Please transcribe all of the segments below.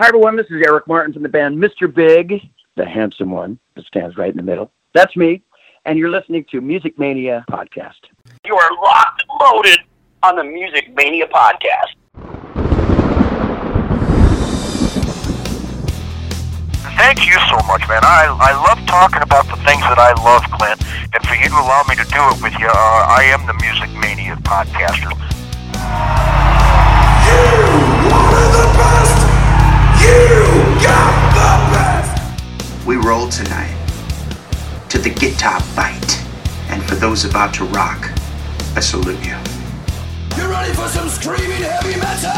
Hi, everyone. This is Eric Martin from the band Mr. Big, the handsome one that stands right in the middle. That's me. And you're listening to Music Mania Podcast. You are locked and loaded on the Music Mania Podcast. Thank you so much, man. I, I love talking about the things that I love, Clint. And for you to allow me to do it with you, uh, I am the Music Mania podcaster. You We roll tonight to the guitar bite. And for those about to rock, I salute you. You ready for some screaming heavy metal?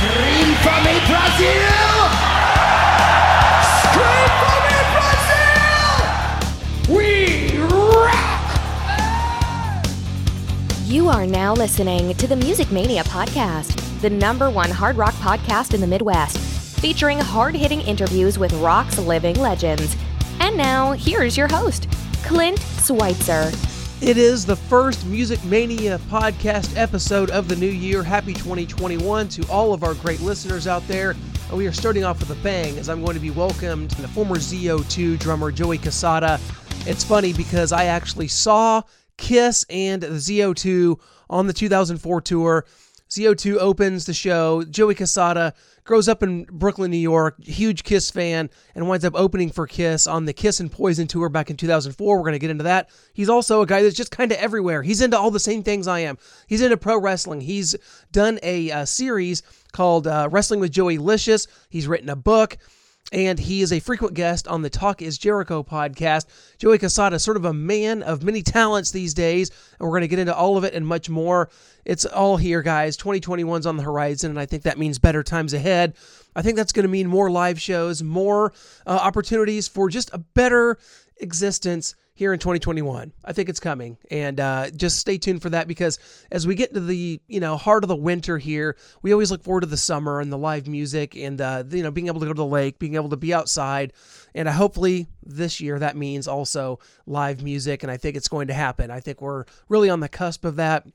Scream for me, Brazil! Are now listening to the Music Mania Podcast, the number one hard rock podcast in the Midwest, featuring hard hitting interviews with rock's living legends. And now, here's your host, Clint Schweitzer. It is the first Music Mania podcast episode of the new year. Happy 2021 to all of our great listeners out there. We are starting off with a bang as I'm going to be welcomed the former ZO2 drummer Joey Cassata. It's funny because I actually saw Kiss and the ZO2 on the 2004 tour. ZO2 opens the show. Joey Cassata grows up in Brooklyn, New York, huge Kiss fan, and winds up opening for Kiss on the Kiss and Poison tour back in 2004. We're going to get into that. He's also a guy that's just kind of everywhere. He's into all the same things I am. He's into pro wrestling. He's done a, uh series called uh, Wrestling with Joeylicious. He's written a book and he is a frequent guest on the Talk is Jericho podcast. Joey Cassata, sort of a man of many talents these days, and we're going to get into all of it and much more. It's all here, guys. 2021's on the horizon, and I think that means better times ahead. I think that's going to mean more live shows, more uh, opportunities for just a better existence here in 2021. I think it's coming, and uh, just stay tuned for that because as we get into the you know heart of the winter here, we always look forward to the summer and the live music and uh, you know being able to go to the lake, being able to be outside, and uh, hopefully this year that means also live music, and I think it's going to happen. I think we're really on the cusp of that.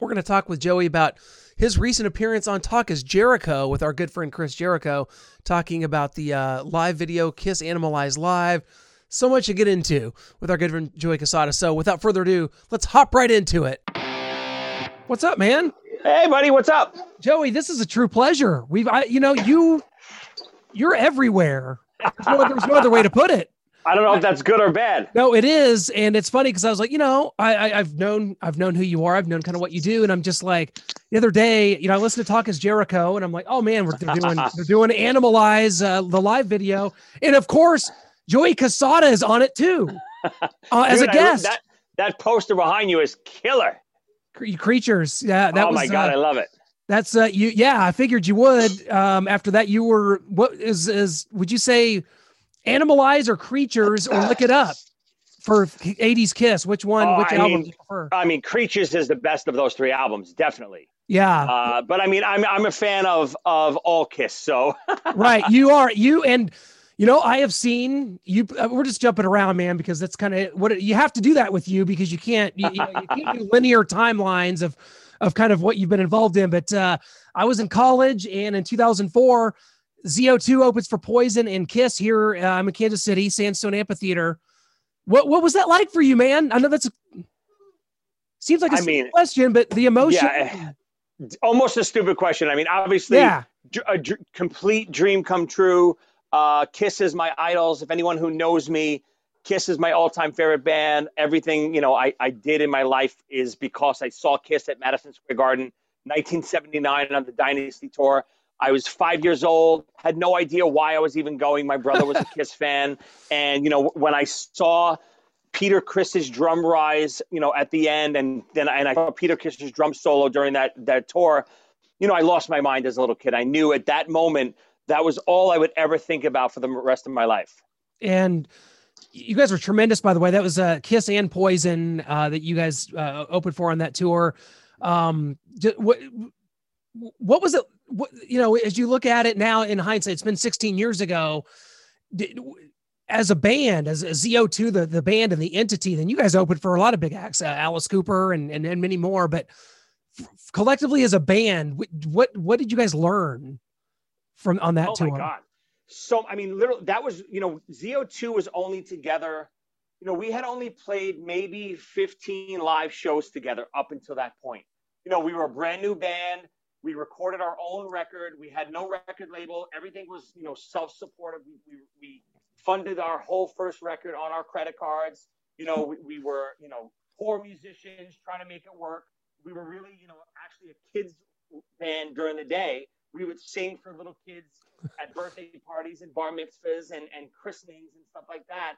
We're going to talk with Joey about his recent appearance on Talk is Jericho with our good friend Chris Jericho, talking about the uh, live video Kiss Animalize Live. So much to get into with our good friend Joey Cassata. So without further ado, let's hop right into it. What's up, man? Hey, buddy, what's up? Joey, this is a true pleasure. We've, I, you know, you, you're everywhere. There's no, there's no other way to put it. I don't know if that's good or bad. No, it is, and it's funny because I was like, you know, I, I I've known I've known who you are. I've known kind of what you do, and I'm just like, the other day, you know, I listened to Talk is Jericho, and I'm like, oh man, we're they're doing they're doing Animalize uh, the live video, and of course, Joey Cassata is on it too, uh, as Dude, a I- guest. that, that poster behind you is killer. Cre- creatures, yeah, that oh was my God, uh, I love it. That's uh you yeah, I figured you would. Um after that you were what is is would you say animalize or creatures or look it up for 80s kiss? Which one Oh, which I album mean- do you prefer? I mean, Creatures is the best of those three albums, definitely. Yeah. Uh, but I mean, I'm I'm a fan of of all Kiss, so right. You are you and you know, I have seen you. uh, We're just jumping around, man, because that's kind of what it, you have to do that with you because you can't you, you, know, you can't do linear timelines of of kind of what you've been involved in. But uh, I was in college, and in 2004, ZO2 opens for Poison and Kiss here. Uh, I'm in Kansas City, Sandstone Amphitheater. What what was that like for you, man? I know that's a, seems like a I mean, question, but the emotion. yeah, almost a stupid question. I mean, obviously, Yeah. a complete dream come true. Uh, Kiss is my idols. If anyone who knows me, Kiss is my all-time favorite band. Everything you know I, I did in my life is because I saw Kiss at Madison Square Garden, 1979 on the Dynasty tour. I was five years old, had no idea why I was even going. My brother was a Kiss fan, and you know when I saw Peter Criss's drum rise, you know, at the end, and then and I saw Peter Criss's drum solo during that that tour. You know, I lost my mind as a little kid. I knew at that moment that was all I would ever think about for the rest of my life. and you guys were tremendous by the way. That was uh kiss and poison uh that you guys uh opened for on that tour. Um what what was it what you know as you look at it now in hindsight it's been 16 years ago. Did, as a band as a zo2 the the band and the entity then you guys opened for a lot of big acts uh, alice cooper and, and and many more. But collectively as a band, what what did you guys learn from on that oh tour? Oh my god! So I mean, literally, that was you know, ZO2 was only together. You know, we had only played maybe 15 live shows together up until that point. You know, we were a brand new band. We recorded our own record. We had no record label. Everything was you know self-supportive. We, we, we funded our whole first record on our credit cards. You know, we, we were you know poor musicians trying to make it work. We were really you know actually a kids band during the day. We would sing for little kids at birthday parties and bar mitzvahs and, and christenings and stuff like that,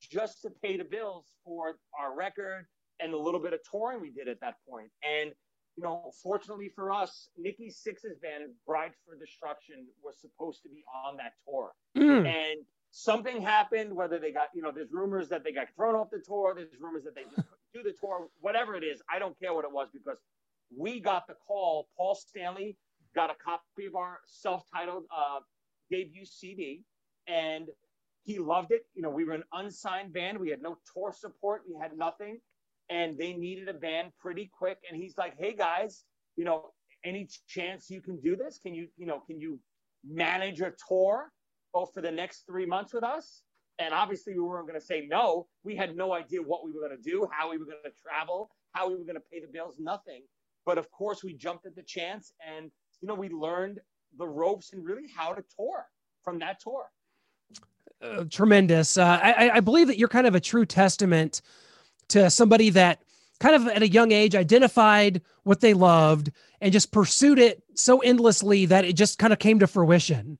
just to pay the bills for our record and the little bit of touring we did at that point. And you know, fortunately for us, Nikki Sixx's band, Brides of Destruction, was supposed to be on that tour. Mm. And something happened, whether they got, you know, there's rumors that they got thrown off the tour, there's rumors that they just do the tour, whatever it is, I don't care what it was because we got the call. Paul Stanley got a copy of our self-titled uh, debut CD, and he loved it. You know, we were an unsigned band. We had no tour support. We had nothing, and they needed a band pretty quick. And he's like, "Hey guys, you know, any chance you can do this? Can you, you know, can you manage a tour oh, for the next three months with us?" And obviously, we weren't going to say no. We had no idea what we were going to do, how we were going to travel, how we were going to pay the bills, nothing. But of course, we jumped at the chance, and you know, we learned the ropes and really how to tour from that tour. Uh, tremendous. Uh, I, I believe that you're kind of a true testament to somebody that kind of at a young age identified what they loved and just pursued it so endlessly that it just kind of came to fruition.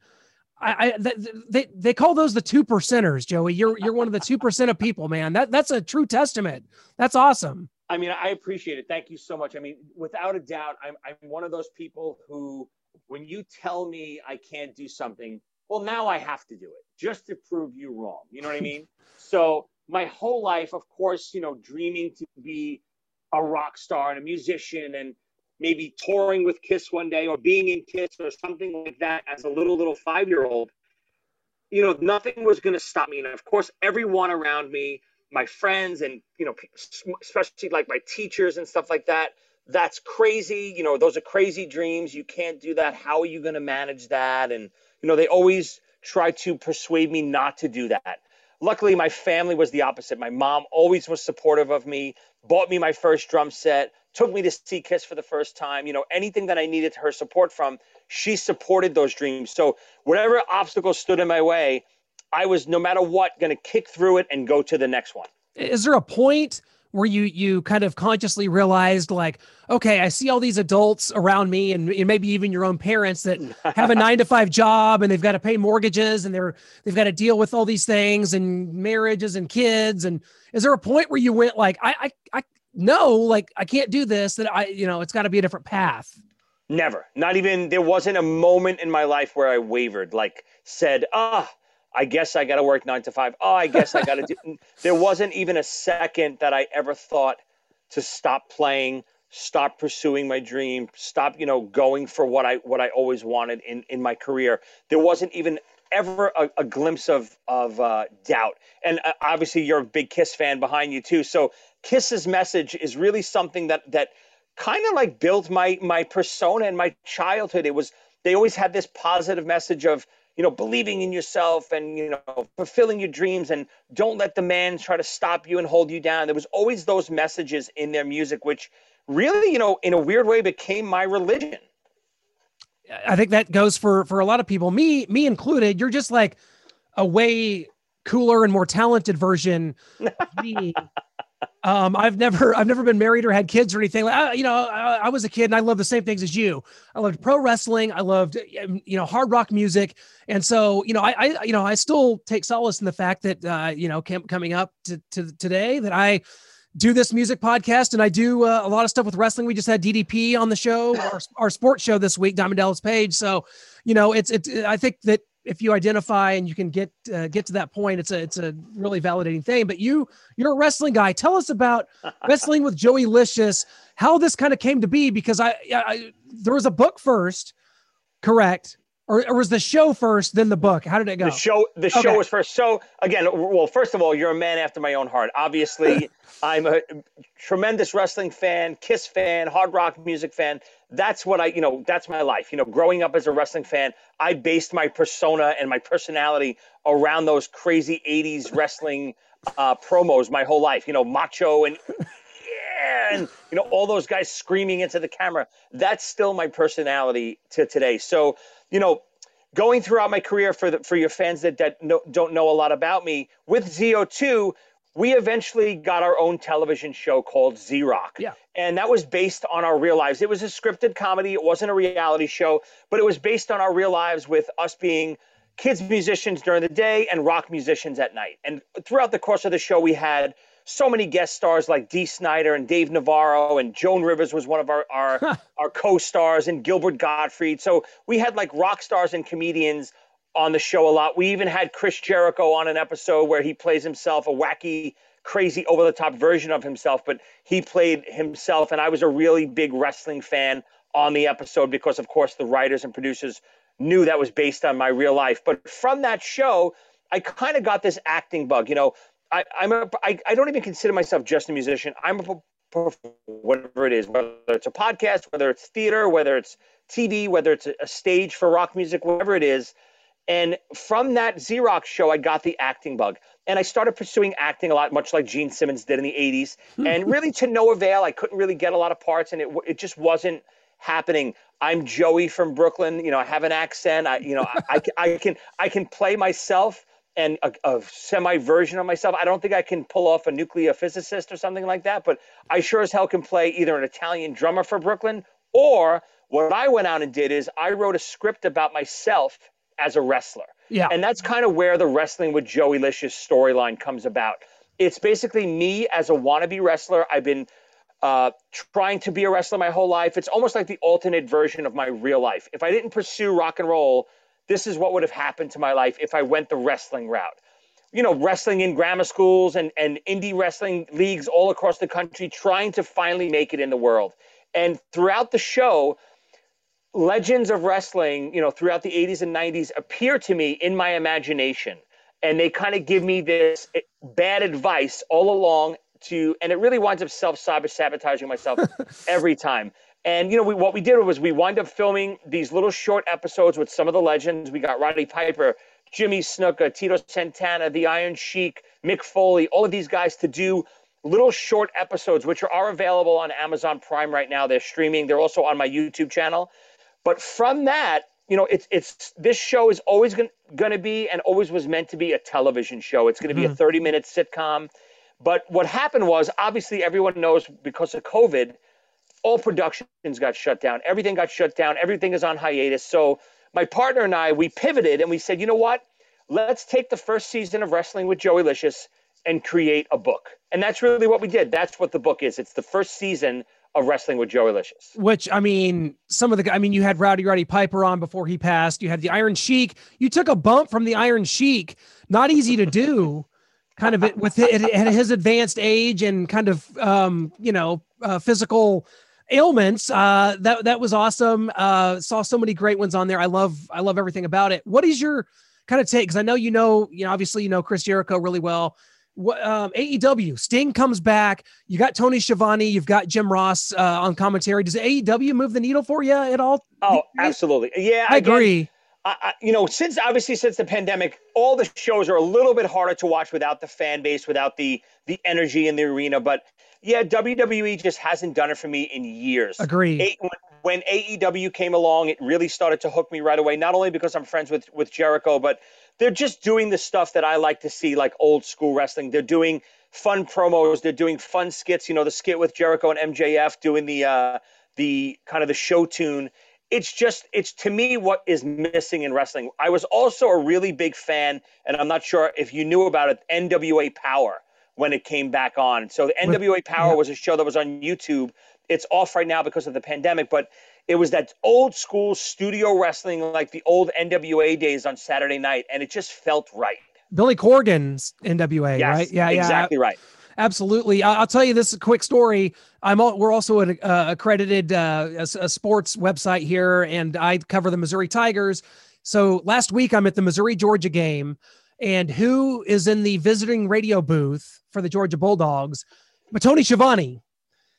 I, I they they call those the two percenters, Joey. You're you're one of the two percent of people, man. That that's a true testament. That's awesome. I mean, I appreciate it. Thank you so much. I mean, without a doubt, I'm, I'm one of those people who, when you tell me I can't do something, well, now I have to do it just to prove you wrong. You know what I mean? so, my whole life, of course, you know, dreaming to be a rock star and a musician and maybe touring with Kiss one day or being in Kiss or something like that as a little, little five year old, you know, nothing was going to stop me. And of course, everyone around me, my friends and you know especially like my teachers and stuff like that that's crazy you know those are crazy dreams you can't do that how are you going to manage that? And you know they always try to persuade me not to do that. Luckily my family was the opposite my mom always was supportive of me bought me my first drum set took me to see kiss for the first time you know anything that i needed her support from she supported those dreams. So whatever obstacles stood in my way I was no matter what going to kick through it and go to the next one. Is there a point where you you kind of consciously realized like, okay, I see all these adults around me and, and maybe even your own parents that have a 9 to 5 job and they've got to pay mortgages and they're they've got to deal with all these things and marriages and kids and is there a point where you went like I I I no, like I can't do this that I you know, it's got to be a different path. Never. Not even there wasn't a moment in my life where I wavered like said, "Ah, I guess I got to work nine to five. Oh, I guess I got to do. there wasn't even a second that I ever thought to stop playing, stop pursuing my dream, stop, you know, going for what I what I always wanted in in my career. There wasn't even ever a, a glimpse of of uh, doubt. And uh, obviously, you're a big Kiss fan behind you too. So Kiss's message is really something that that kind of like built my my persona and my childhood. It was they always had this positive message of you know, believing in yourself and, you know, fulfilling your dreams and don't let the man try to stop you and hold you down. There was always those messages in their music, which really, you know, in a weird way became my religion. I think that goes for for a lot of people, me me included. You're just like a way cooler and more talented version of me. Um, I've never, I've never been married or had kids or anything. Like, I, you know, I, I, was a kid and I loved the same things as you. I loved pro wrestling. I loved, um, you know, hard rock music. And so, you know, I, I you know, I still take solace in the fact that, uh, you know, coming up to, to today that I do this music podcast and I do uh, a lot of stuff with wrestling. We just had DDP on the show, our, our sports show this week, Diamond Dallas Page. So, you know, it's, it's, I think that if you identify and you can get uh, get to that point, it's a it's a really validating thing. But you you're a wrestling guy. Tell us about wrestling with Joeylicious. How this kind of came to be because I, I there was a book first, correct? Or, or was the show first, then the book? How did it go? The show, the show was first. So again, well, first of all, you're a man after my own heart. Obviously, I'm a tremendous wrestling fan, Kiss fan, hard rock music fan. That's what I, you know, that's my life. You know, growing up as a wrestling fan, I based my persona and my personality around those crazy '80s wrestling uh, promos my whole life. You know, macho and yeah, and you know all those guys screaming into the camera. That's still my personality to today. So, you know, going throughout my career for the, for your fans that that know, don't know a lot about me with ZO2, we eventually got our own television show called Z Rock. Yeah. And that was based on our real lives. It was a scripted comedy. It wasn't a reality show, but it was based on our real lives with us being kids musicians during the day and rock musicians at night. And throughout the course of the show, we had so many guest stars like Dee Snider and Dave Navarro and Joan Rivers was one of our our, our co-stars and Gilbert Gottfried. So we had like rock stars and comedians on the show a lot. We even had Chris Jericho on an episode where he plays himself a wacky, crazy, over the top version of himself, but he played himself. And I was a really big wrestling fan on the episode because, of course, the writers and producers knew that was based on my real life. But from that show, I kind of got this acting bug. You know, I, I'm a, I, I don't even consider myself just a musician. I'm a whatever it is, whether it's a podcast, whether it's theater, whether it's TV, whether it's a, stage for rock music, whatever it is. And from that Z Rock show, I got the acting bug. And I started pursuing acting a lot, much like Gene Simmons did in the 80s. Hmm. and really to no avail. I couldn't really get a lot of parts, and it, it just wasn't happening. I'm Joey from Brooklyn. You know, I have an accent. I, you know, I, I, can- I can I can play myself and a, a semi version of myself. I don't think I can pull off a nuclear physicist or something like that, but I sure as hell can play either an Italian drummer for Brooklyn or what I went out and did is I wrote a script about myself as a wrestler. Yeah. And that's kind of where the wrestling with Joeylicious storyline comes about. It's basically me as a wannabe wrestler. I've been uh, trying to be a wrestler my whole life. It's almost like the alternate version of my real life. If I didn't pursue rock and roll, this is what would have happened to my life if I went the wrestling route. You know, wrestling in grammar schools and, and indie wrestling leagues all across the country, trying to finally make it in the world. And throughout the show, legends of wrestling, you know, throughout the 80s and 90s appear to me in my imagination. And they kind of give me this bad advice all along to, and it really winds up self sabotaging myself every time. And, you know, we, what we did was we wind up filming these little short episodes with some of the legends. We got Roddy Piper, Jimmy Snuka, Tito Santana, The Iron Sheik, Mick Foley, all of these guys to do little short episodes, which are, are available on Amazon Prime right now. They're streaming. They're also on my YouTube channel. But from that, you know, it's it's this show is always going to be and always was meant to be a television show. It's going to be a mm-hmm. 30 minute sitcom. But what happened was, obviously, everyone knows because of COVID, all productions got shut down. Everything got shut down. Everything is on hiatus. So my partner and I, we pivoted and we said, you know what? Let's take the first season of Wrestling with Joeylicious and create a book. And that's really what we did. That's what the book is. It's the first season of Wrestling with Joeylicious. Which I mean, some of the I mean, you had Rowdy Roddy Piper on before he passed. You had the Iron Sheik. You took a bump from the Iron Sheik. Not easy to do, kind of with it at his advanced age and kind of um, you know uh, physical ailments. Uh, that that was awesome. Uh, saw so many great ones on there. I love I love everything about it. What is your kind of take? Because I know you know you know obviously you know Chris Jericho really well. What um, AEW Sting comes back. You got Tony Schiavone. You've got Jim Ross uh, on commentary. Does AEW move the needle for you at all? Oh, absolutely. Yeah, I again, agree. I, I, you know, since obviously since the pandemic, all the shows are a little bit harder to watch without the fan base, without the the energy in the arena. But yeah, WWE just hasn't done it for me in years. Agree. When- when AEW came along, it really started to hook me right away. Not only because I'm friends with with Jericho, but they're just doing the stuff that I like to see, like old school wrestling. They're doing fun promos. They're doing fun skits. You know, the skit with Jericho and MJF doing the uh, the kind of the show tune. It's just it's to me what is missing in wrestling. I was also a really big fan, and I'm not sure if you knew about it. NWA Power when it came back on. So the NWA Power yeah. was a show that was on YouTube. It's off right now because of the pandemic, but it was that old school studio wrestling like the old NWA days on Saturday night, and it just felt right. Billy Corgan's NWA, Yes, right? Yeah, exactly yeah, right. absolutely. I'll tell you this quick story. I'm all, we're also an uh, accredited uh, a, a sports website here, and I cover the Missouri Tigers. So last week I'm at the Missouri Georgia game, and who is in the visiting radio booth for the Georgia Bulldogs? But Tony Schiavone.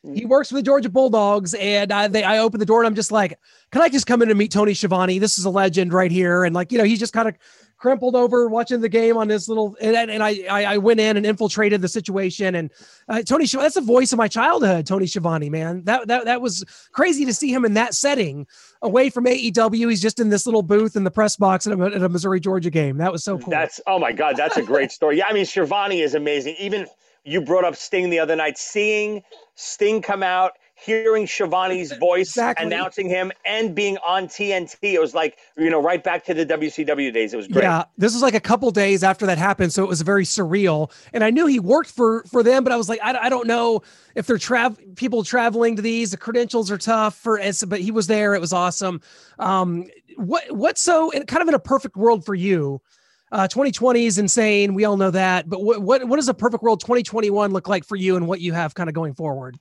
He mm. works for the Georgia Bulldogs, and I, they, I open the door and I'm just like, "Can I just come in and meet Tony Schiavone? This is a legend right here." And like, you know, he's just kind of crumpled over watching the game on this little, and, and I, I, went in and infiltrated the situation. And uh, Tony, that's the voice of my childhood, Tony Schiavone, man. That that that was crazy to see him in that setting, away from AEW. He's just in this little booth in the press box at a, at a Missouri Georgia game. That was so cool. That's oh my god, that's a great story. Yeah, I mean Schiavone is amazing. Even you brought up Sting the other night. Seeing Sting come out, hearing Schiavone's voice, Exactly. announcing him, and being on TNT, it was like you know right back to the WCW days. It was great. Yeah, this was like a couple days after that happened, so it was very surreal. And I knew he worked for for them, but I was like, I, I don't know if they're trav people traveling to these. The credentials are tough for, but he was there. It was awesome. Um, what what's so in, kind of in a perfect world for you? Uh, 2020 is insane. We all know that. But what what what does a perfect world 2021 look like for you, and what you have kind of going forward?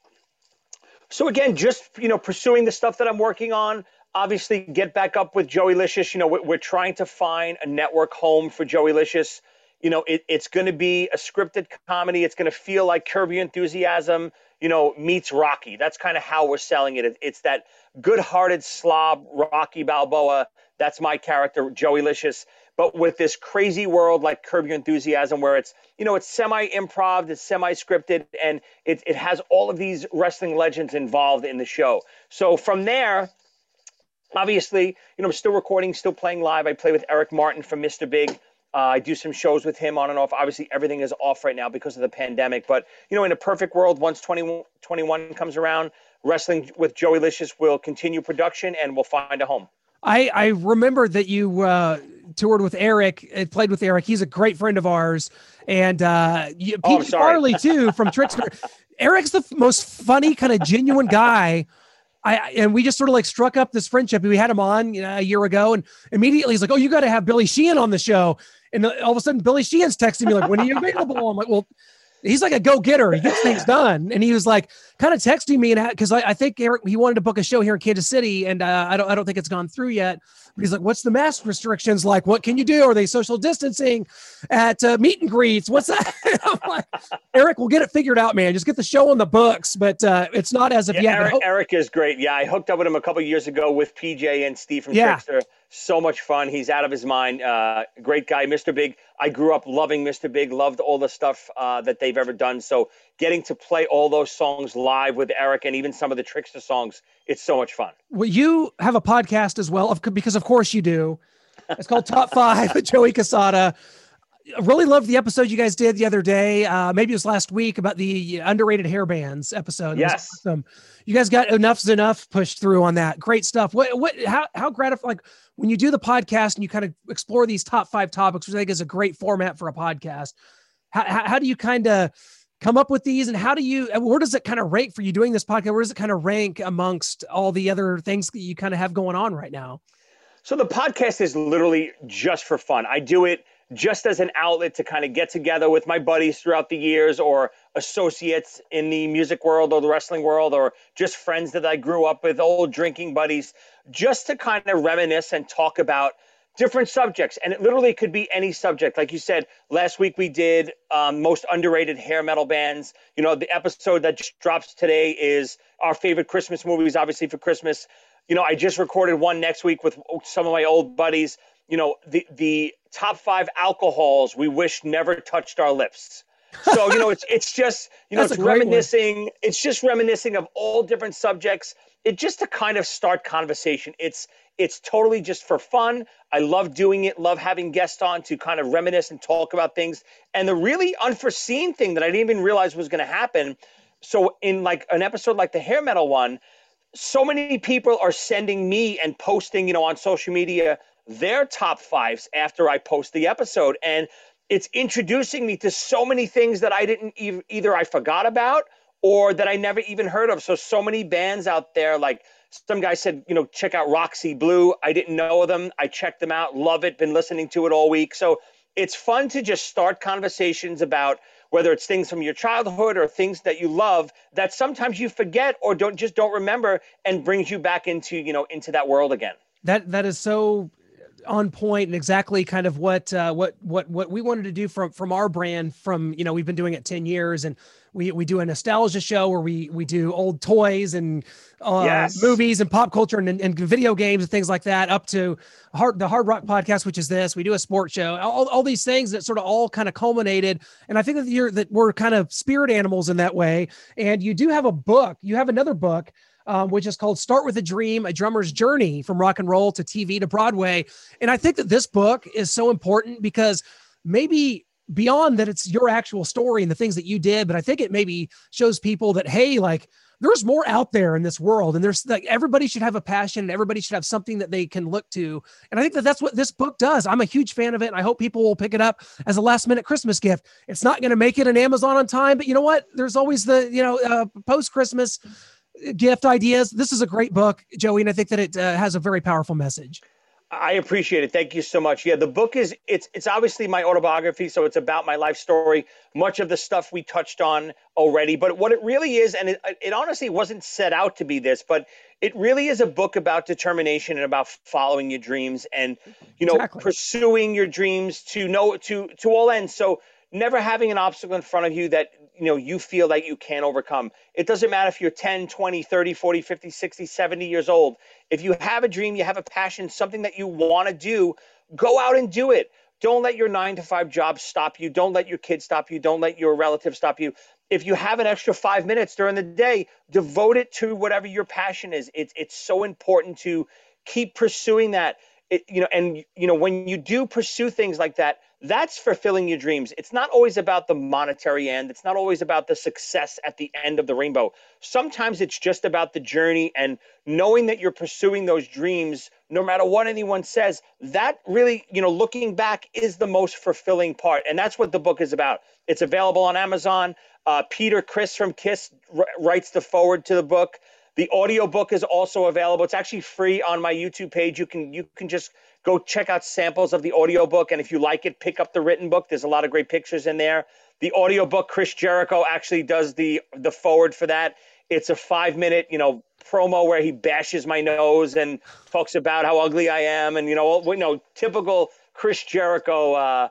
So again, just you know, pursuing the stuff that I'm working on. Obviously, get back up with Joeylicious. You know, we're, trying to find a network home for Joeylicious. You know, it, it's going to be a scripted comedy. It's going to feel like Curb Enthusiasm. You know, meets Rocky. That's kind of how we're selling. It- It's that good-hearted slob, Rocky Balboa. That's my character, Joeylicious. But with this crazy world like Curb Your Enthusiasm, where it's you know it's semi-improv, it's semi-scripted, and it it has all of these wrestling legends involved in the show. So from there, obviously, you know, I'm still recording, still playing live. I play with Eric Martin from Mr. Big. Uh, I do some shows with him on and off. Obviously, everything is off right now because of the pandemic. But, you know, in a perfect world, once 2021 comes around, Wrestling with Joeylicious will continue production and we'll find a home. I I remember that you uh, toured with Eric, uh, played with Eric. He's a great friend of ours, and uh, you, Oh, Pete. Farley too from Trixter. Eric's the most funny, kind of genuine guy. I I- and we just sort of like struck up this friendship. We had him on you know, a year ago, and immediately he's like, "Oh, you got to have Billy Sheehan on the show." And uh, all of a sudden, Billy Sheehan's texting me like, "When are you available?" I'm like, "Well." He's like a go-getter. He gets things done, and he was like kind of texting me, and because I, I think Eric he wanted to book a show here in Kansas City, and uh, I don't I don't think it's gone through yet. But he's like, "What's the mask restrictions like? What can you do? Are they social distancing at uh, meet and greets? What's that?" I'm like, Eric, we'll get it figured out, man. Just get the show on the books, but uh, it's not as of Yeah, yet. Eric, Eric is great. Yeah, I hooked up with him a couple years ago with PJ and Steve from Yeah. Trixter. So much fun. He's out of his mind. Uh, great guy, Mr. Big. I grew up loving Mr. Big. Loved all the stuff uh, that they've ever done. So getting to play all those songs live with Eric and even some of the Trixter songs, it's so much fun. well, you have a podcast as well, because of course you do. It's called Top Five with Joey Cassata. I really loved the episode you guys did the other day. Uh, maybe it was last week about the underrated hair bands episode. Yes. awesome. You guys got Enuff Z'Nuff pushed through on that. Great stuff. What what how how gratifying like when you do the podcast and you kind of explore these top five topics, which I think is a great format for a podcast. How how, how do you kind of come up with these and how do you where does it kind of rank for you doing this podcast? Where does it kind of rank amongst all the other things that you kind of have going on right now? So the podcast is literally just for fun. I do it just as an outlet to kind of get together with my buddies throughout the years or associates in the music world or the wrestling world or just friends that I grew up with, old drinking buddies, just to kind of reminisce and talk about different subjects. And it literally could be any subject. Like you said, last week we did um, most underrated hair metal bands. You know, the episode that just drops today is our favorite Christmas movies, obviously for Christmas you know, I just recorded one next week with some of my old buddies. You know, the the top five alcohols we wish never touched our lips. So you know, it's it's just you know, That's it's great one. reminiscing. It's just reminiscing of all different subjects. It just to kind of start conversation. It's it's totally just for fun. I love doing it. Love having guests on to kind of reminisce and talk about things. And the really unforeseen thing that I didn't even realize was going to happen. So in like an episode like the hair metal one, so many people are sending me and posting, you know, on social media their top fives after I post the episode. And it's introducing me to so many things that I didn't either I forgot about or that I never even heard of. So, so many bands out there, like some guy said, you know, check out Roxy Blue. I didn't know of them. I checked them out, love it, been listening to it all week. So, it's fun to just start conversations about whether it's things from your childhood or things that you love that sometimes you forget or don't just don't remember and brings you back into you know into that world again That that is so on point and exactly kind of what uh, what what what we wanted to do from from our brand. From you know, we've been doing it ten years, and we we do a nostalgia show where we we do old toys and uh, Yes. movies and pop culture and, and video games and things like that. Up to hard the Hard Rock podcast, which is this. We do a sports show. All, all these things that sort of all kind of culminated, and I think that you're that we're kind of spirit animals in that way. And you do have a book. You have another book um, which is called Start with a Dream, a drummer's journey from rock and roll to TV to Broadway. And I think that this book is so important because maybe beyond that it's your actual story and the things that you did, but I think it maybe shows people that, hey, like, there's more out there in this world and there's like everybody should have a passion and everybody should have something that they can look to. And i think that that's what this book does. I'm a huge fan of it and i hope people will pick it up as a last minute christmas gift. It's not going to make it an amazon on time but you know what? There's always the you know uh, post christmas gift ideas this is a great book joey and i think that it uh, has a very powerful message I appreciate it. Thank you so much. Yeah, the book is it's it's obviously my autobiography, so it's about my life story. Much of the stuff we touched on already, but what it really is, and it, it honestly wasn't set out to be this, but it really is a book about determination and about following your dreams and you know Exactly. pursuing your dreams to know to to all ends. So never having an obstacle in front of you that you know you feel that you can't overcome. It doesn't matter if you're 10, 20, 30, 40, 50, 60, 70 years old. If you have a dream, you have a passion, something that you want to do, go out and do it. Don't let your 9 to 5 job stop you. Don't let your kids stop you. Don't let your relatives stop you. If you have an extra 5 minutes during the day, devote it to whatever your passion is. It's it's so important to keep pursuing that. It, you know, and you know when you do pursue things like that, that's fulfilling your dreams. It's not always about the monetary end. It's not always about the success at the end of the rainbow. Sometimes it's just about the journey and knowing that you're pursuing those dreams no matter what anyone says. That really, you know, looking back is the most fulfilling part. And that's what the book is about. It's available on Amazon. Uh, Peter Criss from Kiss r- writes the forward to the book. The audiobook is also available. It's actually free on my YouTube page. You can you can just go check out samples of the audiobook and if you like it, pick up the written book. There's a lot of great pictures in there. The audiobook Chris Jericho actually does the the forward for that. It's a 5-minute, you know, promo where he bashes my nose and talks about how ugly I am and you know, you know, typical Chris Jericho uh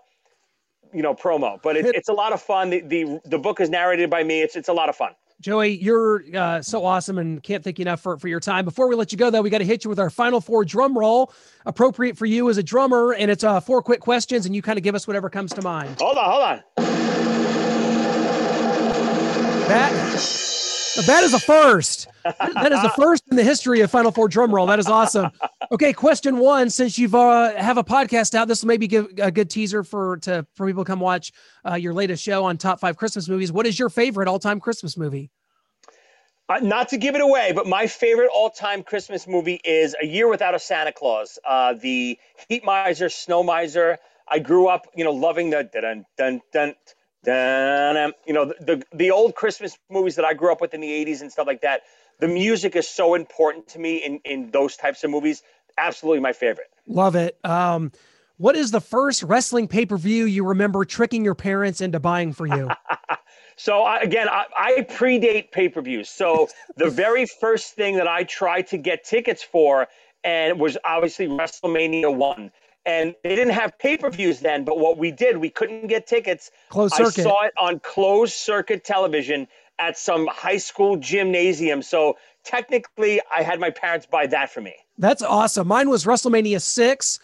you know promo but it, it's a lot of fun the, the the book is narrated by me it's it's a lot of fun Joey, you're uh, so awesome and can't thank you enough for, for your time. Before we let you go, though, we got to hit you with our final four drum roll, appropriate for you as a drummer. And it's uh, four quick questions, and you kind of give us whatever comes to mind. hold on hold on That, that is a first. That is the first in the history of Final Four drum roll. That is awesome. Okay, question one. Since you've uh, have a podcast out, this will maybe give a good teaser for to for people to come watch uh, your latest show on top five Christmas movies. What is your favorite all time Christmas movie? Uh, not to give it away, but my favorite all-time Christmas movie is A Year Without a Santa Claus. Uh, the Heat Miser, Snow Miser. I grew up, you know, loving the dun dun dun dun. you know, the, the the old Christmas movies that I grew up with in the '80s and stuff like that. The music is so important to me in in those types of movies. Absolutely my favorite. Love it. Um, what is the first wrestling pay per view you remember tricking your parents into buying for you? So I, again, I, I predate pay-per-views. So the very first thing that I tried to get tickets for, and was obviously WrestleMania one. And they didn't have pay-per-views then, but what we did, we couldn't get tickets. Closed I saw it on closed circuit television at some high school gymnasium. So technically, I had my parents buy that for me. That's awesome. Mine was WrestleMania six.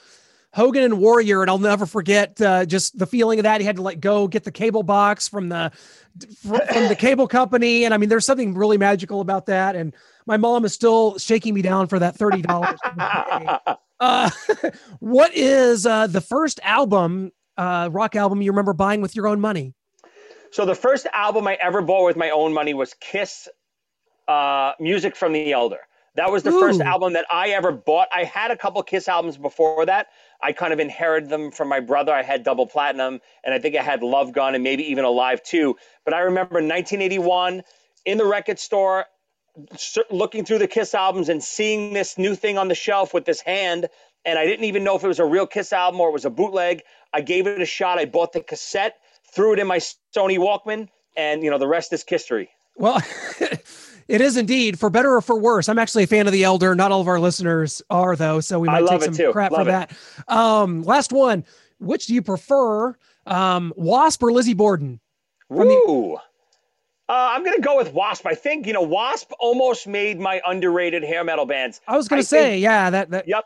Hogan and Warrior, and I'll never forget uh, just the feeling of that. He had to like go get the cable box from the from, from the cable company, and I mean, there's something really magical about that. And my mom is still shaking me down for that thirty dollars. uh, what is uh, the first album, uh, rock album you remember buying with your own money? So the first album I ever bought with my own money was Kiss uh, Music from the Elder. That was the first album that I ever bought. I had a couple Kiss albums before that. I kind of inherited them from my brother. I had Double Platinum, and I think I had Love Gun and maybe even Alive too. But I remember 1981 in the record store, looking through the Kiss albums and seeing this new thing on the shelf with this hand. And I didn't even know if it was a real Kiss album or it was a bootleg. I gave it a shot. I bought the cassette, threw it in my Sony Walkman, and you know the rest is history. Well, It is indeed, for better or for worse. I'm actually a fan of the Elder. Not all of our listeners are, though, so we might take some too. crap Love for it. that. Um, last one. Which do you prefer, um, Wasp or Lizzie Borden? From the- Woo. Uh, I'm gonna go with Wasp. I think you know Wasp almost made my underrated hair metal bands. I was going I to say, think- yeah, that that Yep.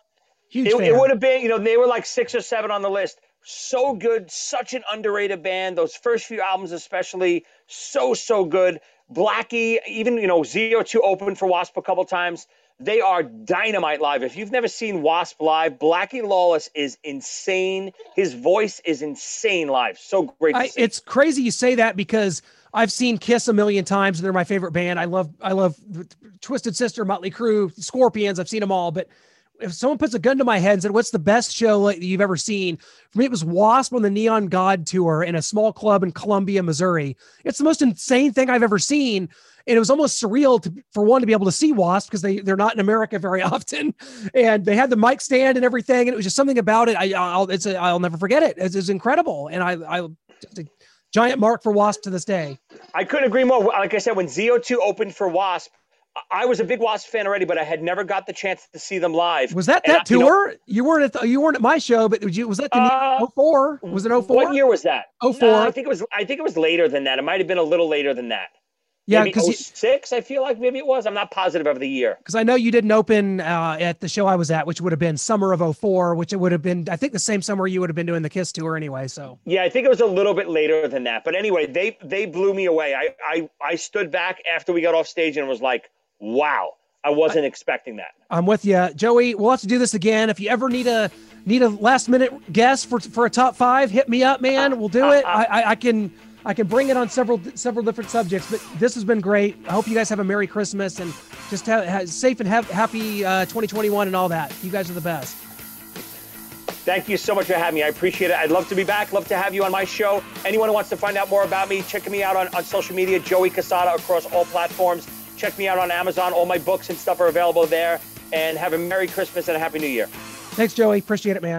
huge It, it would have been, you know, they were like six or seven on the list. So good, such an underrated band. Those first few albums, especially, so so good. Blackie, even you know, ZO2 opened for Wasp a couple times. They are dynamite live. If you've never seen Wasp live, Blackie Lawless is insane. His voice is insane live. So great. I, it's crazy you say that because I've seen Kiss a million times. and They're my favorite band. I love I love Twisted Sister, Motley Crue, Scorpions. I've seen them all. But if someone puts a gun to my head and said, "What's the best show like, you've ever seen?" For me, it was Wasp on the Neon God tour in a small club in Columbia, Missouri. It's the most insane thing I've ever seen. And it was almost surreal to, for one to be able to see Wasp because they they're not in America very often, and they had the mic stand and everything, and it was just something about it. I I'll it's a, I'll never forget it. It's, it's incredible, and I I just a giant mark for Wasp to this day. I couldn't agree more. Like I said, when ZO2 opened for Wasp, I- was a big Wasp fan already, but I had never got the chance to see them live. Was that And that I- you know, tour? You, weren't at the, you weren't at my show, but was, you, was that the Uh, 04? Was it 04? What year was that? 04. No, I think it was. I think it was later than that. It might have been a little later than that. Yeah, because 06, I feel like maybe it was. I'm not positive of the year. because I know you didn't open uh, at the show I was at, which would have been summer of 04, which it would have been I think the same summer you would have been doing the Kiss tour anyway. So Yeah, I think it was a little bit later than that. But anyway, they they blew me away. I I, I stood back after we got off stage and was like, wow, I wasn't expecting that. I'm with you, Joey. We'll have to do this again. If you ever need a need a last minute guess for for a top five, hit me up, man. We'll do it. I, I, I can I can bring it on several several different subjects. But this has been great. I hope you guys have a Merry Christmas and just have, have safe and have happy uh, 2021 and all that. You guys are the best. Thank you so much for having me. I appreciate it. I'd love to be back. Love to have you on my show. Anyone who wants to find out more about me, check me out on, on social media, Joey Cassata across all platforms. Check me out on Amazon. All my books and stuff are available there. And have a Merry Christmas and a Happy New Year. Thanks, Joey. Appreciate it, man.